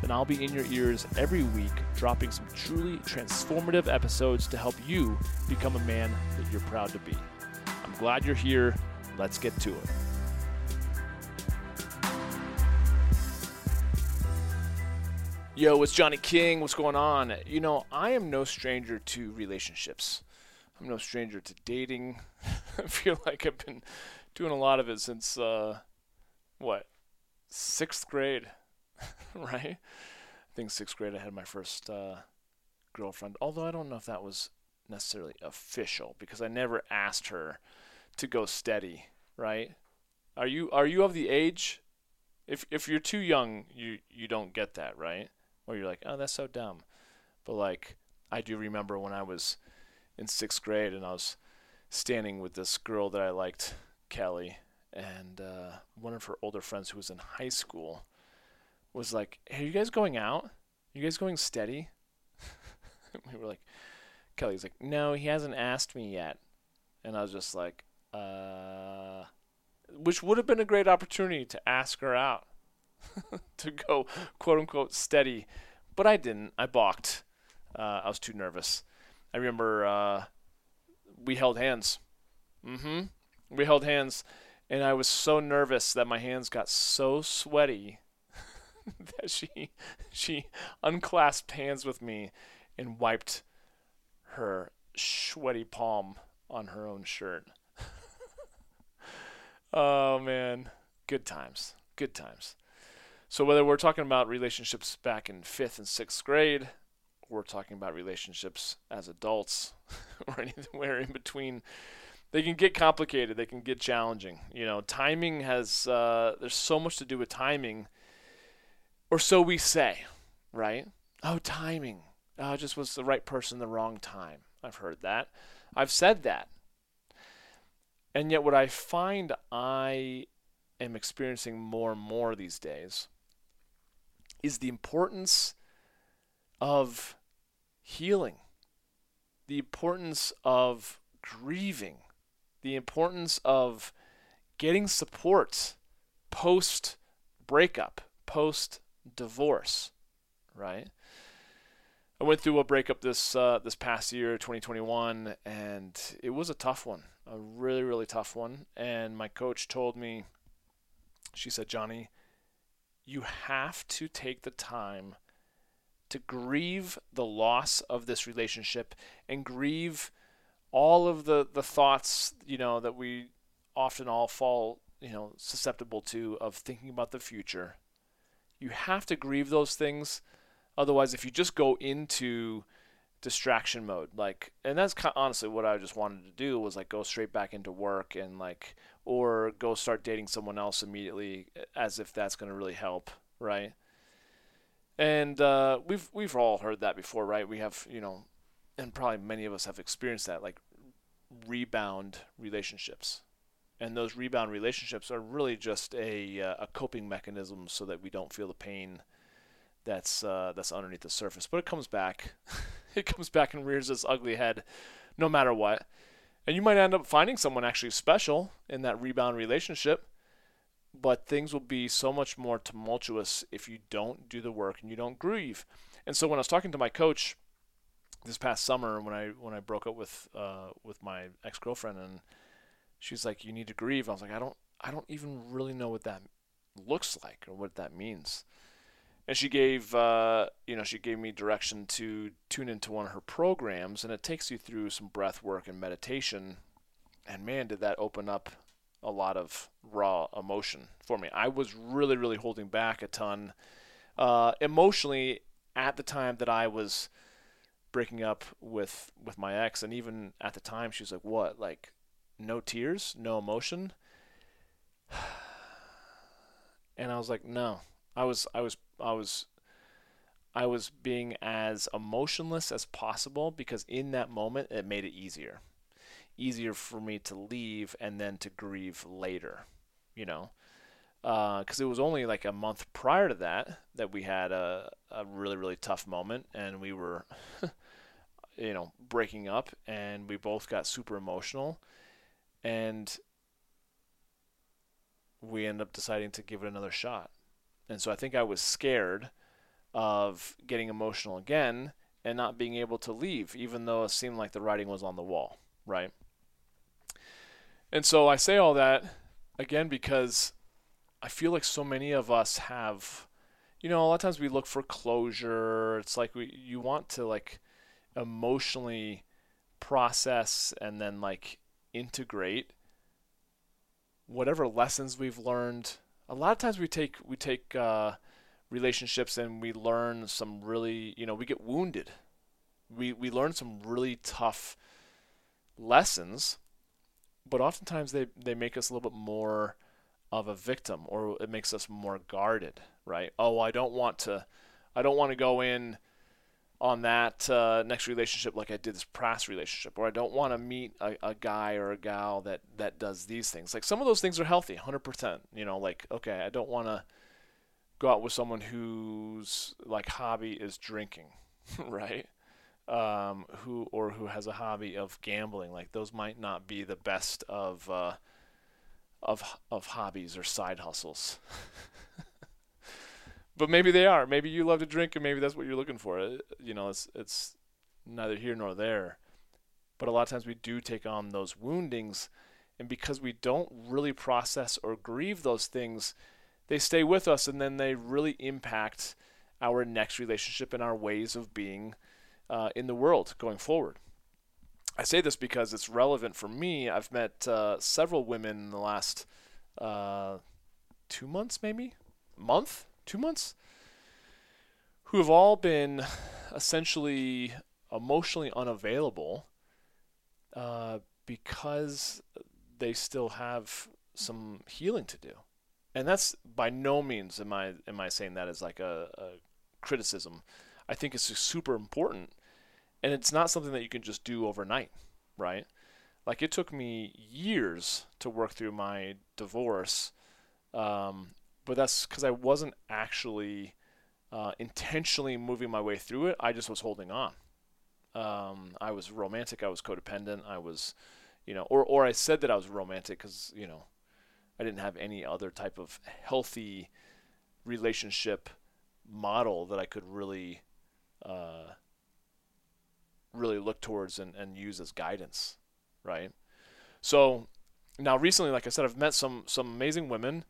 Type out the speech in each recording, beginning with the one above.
then I'll be in your ears every week, dropping some truly transformative episodes to help you become a man that you're proud to be. I'm glad you're here. Let's get to it. Yo, it's Johnny King. What's going on? You know, I am no stranger to relationships. I'm no stranger to dating. I feel like I've been doing a lot of it since, uh, what, sixth grade, right? I think sixth grade I had my first uh, girlfriend. Although I don't know if that was necessarily official because I never asked her to go steady, right? Are you are you of the age? If if you're too young, you you don't get that, right? Or you're like, oh, that's so dumb. But like, I do remember when I was in sixth grade and I was standing with this girl that I liked, Kelly, and uh, one of her older friends who was in high school was like, "Hey, are you guys going out? Are you guys going steady?" we were like, Kelly's like, "No, he hasn't asked me yet," and I was just like, "Uh," which would have been a great opportunity to ask her out to go quote unquote steady, but I didn't. I balked. Uh, I was too nervous. I remember uh, we held hands. Mm-hmm. We held hands, and I was so nervous that my hands got so sweaty that she she unclasped hands with me and wiped her sweaty palm on her own shirt. oh man, good times. Good times. So whether we're talking about relationships back in 5th and 6th grade, we're talking about relationships as adults or anywhere in between they can get complicated they can get challenging you know timing has uh, there's so much to do with timing or so we say right? Oh timing. Oh, just was the right person the wrong time. I've heard that. I've said that. And yet what i find i am experiencing more and more these days is the importance of healing, the importance of grieving, the importance of getting support post breakup, post divorce, right? I went through a breakup this uh, this past year, 2021, and it was a tough one, a really really tough one. And my coach told me, she said, Johnny, you have to take the time to grieve the loss of this relationship and grieve all of the, the thoughts, you know, that we often all fall, you know, susceptible to of thinking about the future. You have to grieve those things. Otherwise, if you just go into distraction mode, like, and that's kind of honestly what I just wanted to do was like go straight back into work and like, or go start dating someone else immediately as if that's going to really help, right? And uh, we've we've all heard that before, right? We have, you know, and probably many of us have experienced that, like rebound relationships. And those rebound relationships are really just a uh, a coping mechanism so that we don't feel the pain that's uh, that's underneath the surface. But it comes back, it comes back and rears its ugly head, no matter what. And you might end up finding someone actually special in that rebound relationship but things will be so much more tumultuous if you don't do the work and you don't grieve. And so when I was talking to my coach this past summer when I when I broke up with uh, with my ex girlfriend and she's like, "You need to grieve," I was like, "I don't I don't even really know what that looks like or what that means." And she gave uh, you know she gave me direction to tune into one of her programs, and it takes you through some breath work and meditation. And man, did that open up a lot of raw emotion for me. I was really, really holding back a ton uh, emotionally at the time that I was breaking up with with my ex, and even at the time, she was like, "What? Like, no tears, no emotion?" And I was like, "No." I was, I was, I was, I was being as emotionless as possible because in that moment it made it easier. Easier for me to leave and then to grieve later, you know. Because uh, it was only like a month prior to that that we had a, a really, really tough moment and we were, you know, breaking up and we both got super emotional. And we end up deciding to give it another shot. And so I think I was scared of getting emotional again and not being able to leave, even though it seemed like the writing was on the wall, right? And so I say all that again because I feel like so many of us have, you know, a lot of times we look for closure. It's like we you want to like emotionally process and then like integrate whatever lessons we've learned. A lot of times we take we take uh, relationships and we learn some really, you know, we get wounded. We we learn some really tough lessons, but oftentimes they they make us a little bit more of a victim or it makes us more guarded, right? Oh, I don't want to I don't want to go in on that uh, next relationship like I did this past relationship, or I don't want to meet a, a, guy or a gal that that does these things. Like some of those things are healthy, 100%. You know, like okay, I don't want to go out with someone whose like hobby is drinking, right? Um, who or who has a hobby of gambling. Like those might not be the best of uh, of of hobbies or side hustles. but maybe they are. Maybe you love to drink, and maybe that's what you're looking for. You know, it's it's neither here nor there. But a lot of times we do take on those woundings, and because we don't really process or grieve those things, they stay with us and then they really impact our next relationship and our ways of being uh, in the world going forward. I say this because it's relevant for me. I've met uh, several women in the last uh, two months, maybe month, two months, who have all been essentially emotionally unavailable uh, because they still have some healing to do and that's by no means am I am I saying that as like a, a criticism. I think it's super important, and it's not something that you can just do overnight, right? Like it took me years to work through my divorce, um, but that's because I wasn't actually uh, intentionally moving my way through it. I just was holding on. Um, I was romantic. I was codependent. I was, you know, or or I said that I was romantic because you know I didn't have any other type of healthy relationship model that I could really uh, really look towards and, and use as guidance, right? So now recently, like I said, I've met some some amazing women,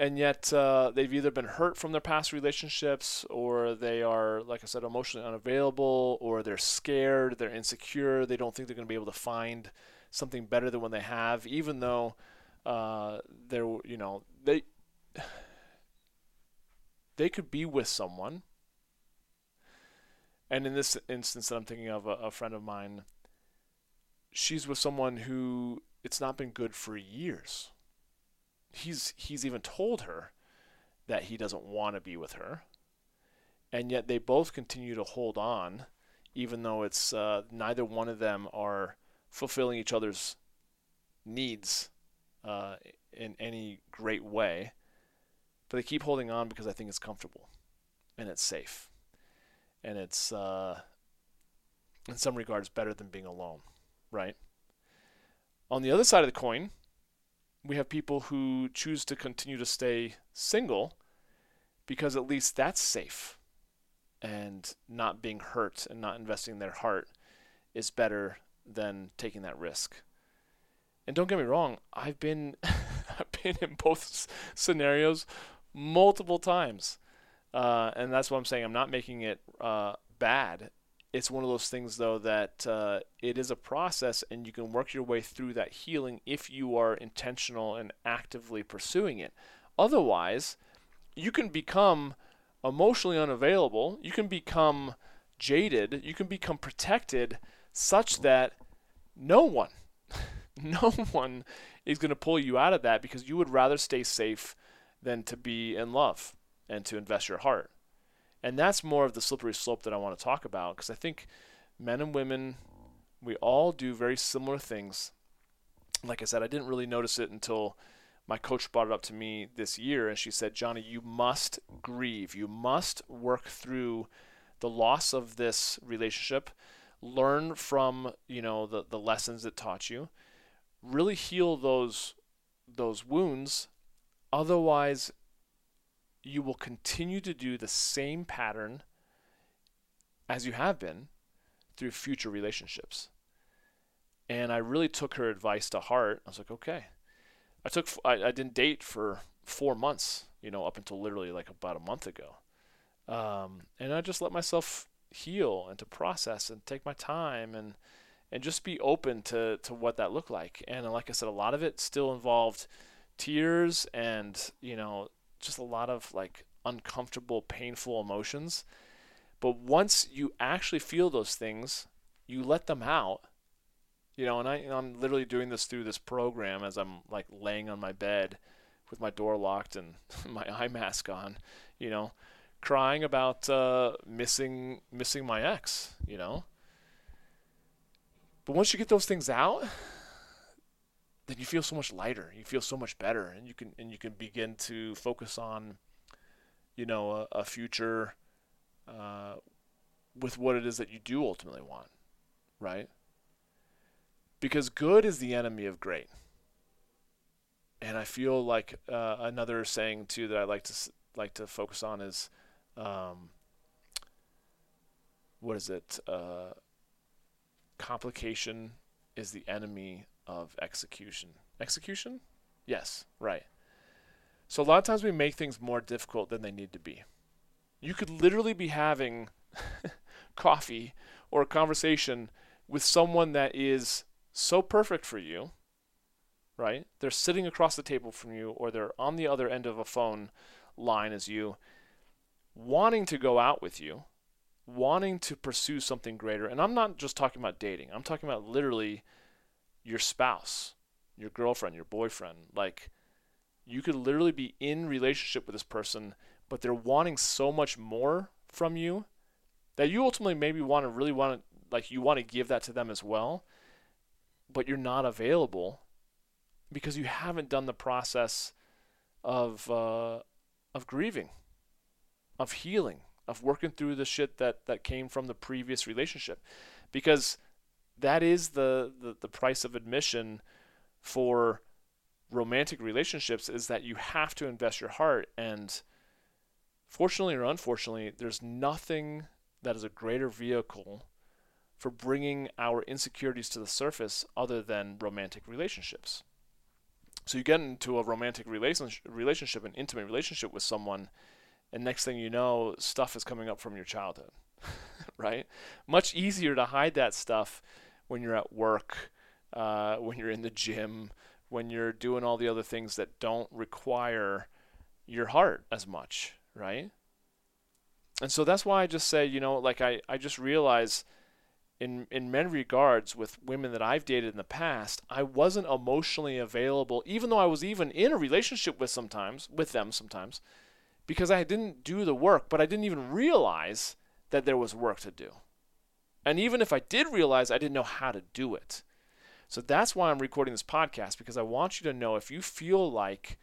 and yet uh, they've either been hurt from their past relationships, or they are, like I said, emotionally unavailable, or they're scared, they're insecure, they don't think they're going to be able to find something better than when they have, even though uh, there, you know, they they could be with someone. And in this instance that I'm thinking of, a, a friend of mine, she's with someone who it's not been good for years. He's he's even told her that he doesn't want to be with her, and yet they both continue to hold on, even though it's uh, neither one of them are fulfilling each other's needs uh, in any great way, but they keep holding on because I think it's comfortable and it's safe, and it's uh, in some regards better than being alone, right? On the other side of the coin, we have people who choose to continue to stay single because at least that's safe and not being hurt and not investing their heart is better than taking that risk. And don't get me wrong, I've been I've been in both scenarios multiple times, uh, and that's what I'm saying. I'm not making it uh, bad. It's one of those things, though, that uh, it is a process, and you can work your way through that healing if you are intentional and actively pursuing it. Otherwise, you can become emotionally unavailable. You can become jaded. You can become protected, such that no one no one is going to pull you out of that because you would rather stay safe than to be in love and to invest your heart. And that's more of the slippery slope that I want to talk about because I think men and women, we all do very similar things. Like I said, I didn't really notice it until my coach brought it up to me this year and she said, Johnny, you must grieve. You must work through the loss of this relationship, learn from, you know, the, the lessons it taught you, really heal those those wounds. Otherwise, you will continue to do the same pattern as you have been through future relationships. And I really took her advice to heart. I was like, okay. I took I, I didn't date for four months, you know, up until literally like about a month ago. Um, and I just let myself heal and to process and take my time and and just be open to to what that looked like. And like I said, a lot of it still involved tears and you know just a lot of like uncomfortable, painful emotions. But once you actually feel those things, you let them out. You know, and I, I'm literally doing this through this program as I'm like laying on my bed with my door locked and my eye mask on, you know, crying about uh, missing missing my ex, you know. But once you get those things out, then you feel so much lighter. You feel so much better, and you can and you can begin to focus on, you know, a, a future uh, with what it is that you do ultimately want, right? Because good is the enemy of great. And I feel like uh, another saying too that I like to like to focus on is, um, what is it? Uh, complication is the enemy of execution. Execution? Yes, right. So a lot of times we make things more difficult than they need to be. You could literally be having coffee or a conversation with someone that is so perfect for you, right? They're sitting across the table from you or they're on the other end of a phone line as you, wanting to go out with you, wanting to pursue something greater. And I'm not just talking about dating, I'm talking about literally your spouse, your girlfriend, your boyfriend. Like you could literally be in relationship with this person, but they're wanting so much more from you that you ultimately maybe want to really want to like you want to give that to them as well, but you're not available because you haven't done the process of uh, of grieving, of healing, of working through the shit that that came from the previous relationship, because that is the, the, the price of admission for romantic relationships is that you have to invest your heart. And fortunately or unfortunately there's nothing that is a greater vehicle for bringing our insecurities to the surface other than romantic relationships. So you get into a romantic relationship relationship an intimate relationship with someone and next thing you know stuff is coming up from your childhood right? Much easier to hide that stuff when you're at work, uh, when you're in the gym, when you're doing all the other things that don't require your heart as much, right? And so that's why I just say, you know, like I, I just realize in in many regards with women that I've dated in the past, I wasn't emotionally available, even though I was even in a relationship with sometimes with them sometimes, because I didn't do the work, but I didn't even realize that there was work to do. And even if I did realize, I didn't know how to do it. So that's why I'm recording this podcast because I want you to know if you feel like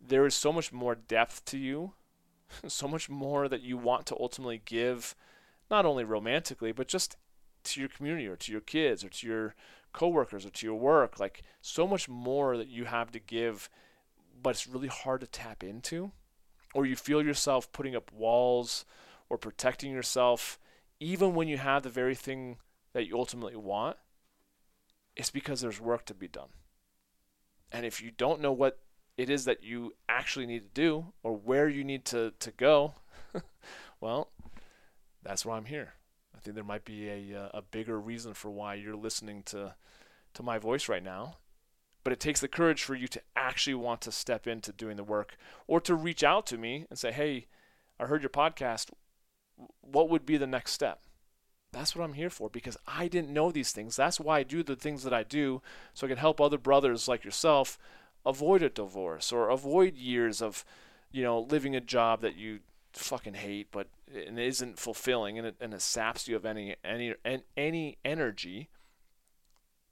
there is so much more depth to you, so much more that you want to ultimately give, not only romantically, but just to your community or to your kids or to your coworkers or to your work, like so much more that you have to give, but it's really hard to tap into, or you feel yourself putting up walls or protecting yourself even when you have the very thing that you ultimately want, it's because there's work to be done. And if you don't know what it is that you actually need to do or where you need to, to go, well, that's why I'm here. I think there might be a, uh, a bigger reason for why you're listening to, to my voice right now. But it takes the courage for you to actually want to step into doing the work or to reach out to me and say, hey, I heard your podcast what would be the next step? That's what I'm here for because I didn't know these things. That's why I do the things that I do so I can help other brothers like yourself avoid a divorce or avoid years of, you know, living a job that you fucking hate, but isn't fulfilling, and it and it saps you of any any any energy,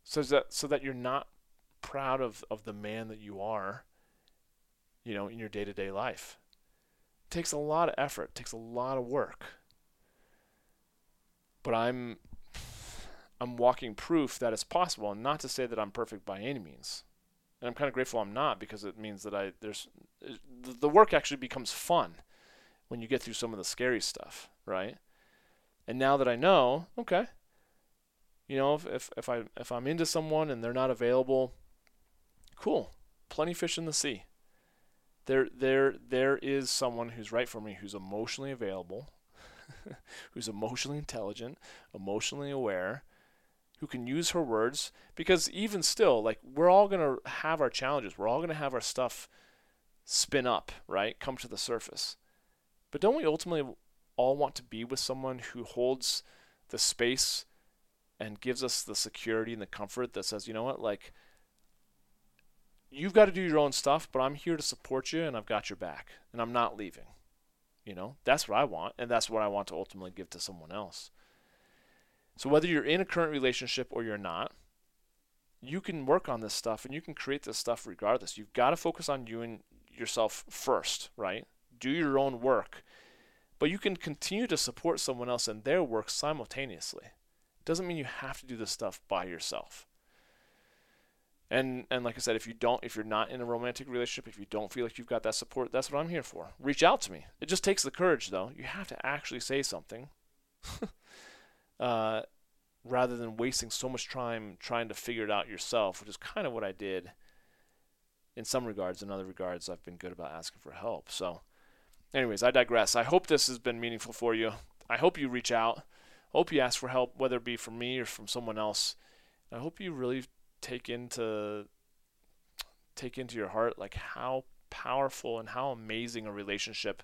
so that so that you're not proud of of the man that you are. You know, in your day to day life, it takes a lot of effort, takes a lot of work. But I'm I'm walking proof that it's possible, and not to say that I'm perfect by any means. And I'm kind of grateful I'm not because it means that I there's the work actually becomes fun when you get through some of the scary stuff, right? And now that I know, okay, you know, if if, if I if I'm into someone and they're not available, cool, plenty fish in the sea. There there there is someone who's right for me, who's emotionally available, who's emotionally intelligent, emotionally aware, who can use her words because even still like we're all going to have our challenges. We're all going to have our stuff spin up right? Come to the surface. But don't we ultimately all want to be with someone who holds the space and gives us the security and the comfort that says, you know what, like, you've got to do your own stuff, but I'm here to support you and I've got your back and I'm not leaving. You know, that's what I want, and that's what I want to ultimately give to someone else. So whether you're in a current relationship or you're not, you can work on this stuff and you can create this stuff regardless. You've got to focus on you and yourself first, right? do your own work, but you can continue to support someone else in their work simultaneously. It doesn't mean you have to do this stuff by yourself. And and like I said, if you don't, if you're not in a romantic relationship, if you don't feel like you've got that support, that's what I'm here for. Reach out to me. It just takes the courage, though. You have to actually say something, uh, rather than wasting so much time trying to figure it out yourself, which is kind of what I did. In some regards, in other regards, I've been good about asking for help. So, anyways, I digress. I hope this has been meaningful for you. I hope you reach out. I hope you ask for help, whether it be from me or from someone else. I hope you really take into take into your heart like how powerful and how amazing a relationship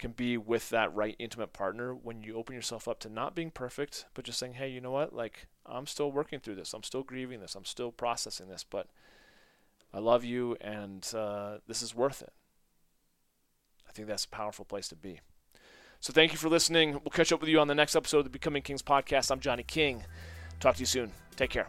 can be with that right intimate partner when you open yourself up to not being perfect, but just saying, hey, you know what? Like, I'm still working through this. I'm still grieving this. I'm still processing this, but I love you and uh, this is worth it. I think that's a powerful place to be. So thank you for listening. We'll catch up with you on the next episode of the Becoming Kings podcast. I'm Johnny King. Talk to you soon. Take care.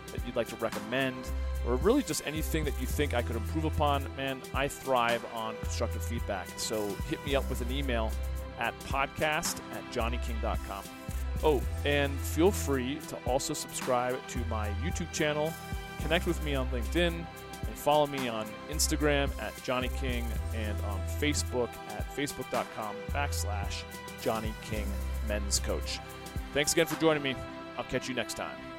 that you'd like to recommend, or really just anything that you think I could improve upon, man, I thrive on constructive feedback. So hit me up with an email at podcast at johnnyking.com. Oh, and feel free to also subscribe to my YouTube channel, connect with me on LinkedIn, and follow me on Instagram at Johnny King and on Facebook at facebook.com backslash Johnny King Men's Coach. Thanks again for joining me. I'll catch you next time.